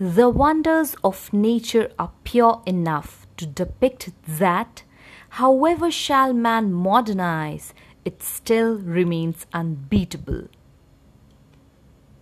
The wonders of nature are pure enough to depict that, however shall man modernize, it still remains unbeatable.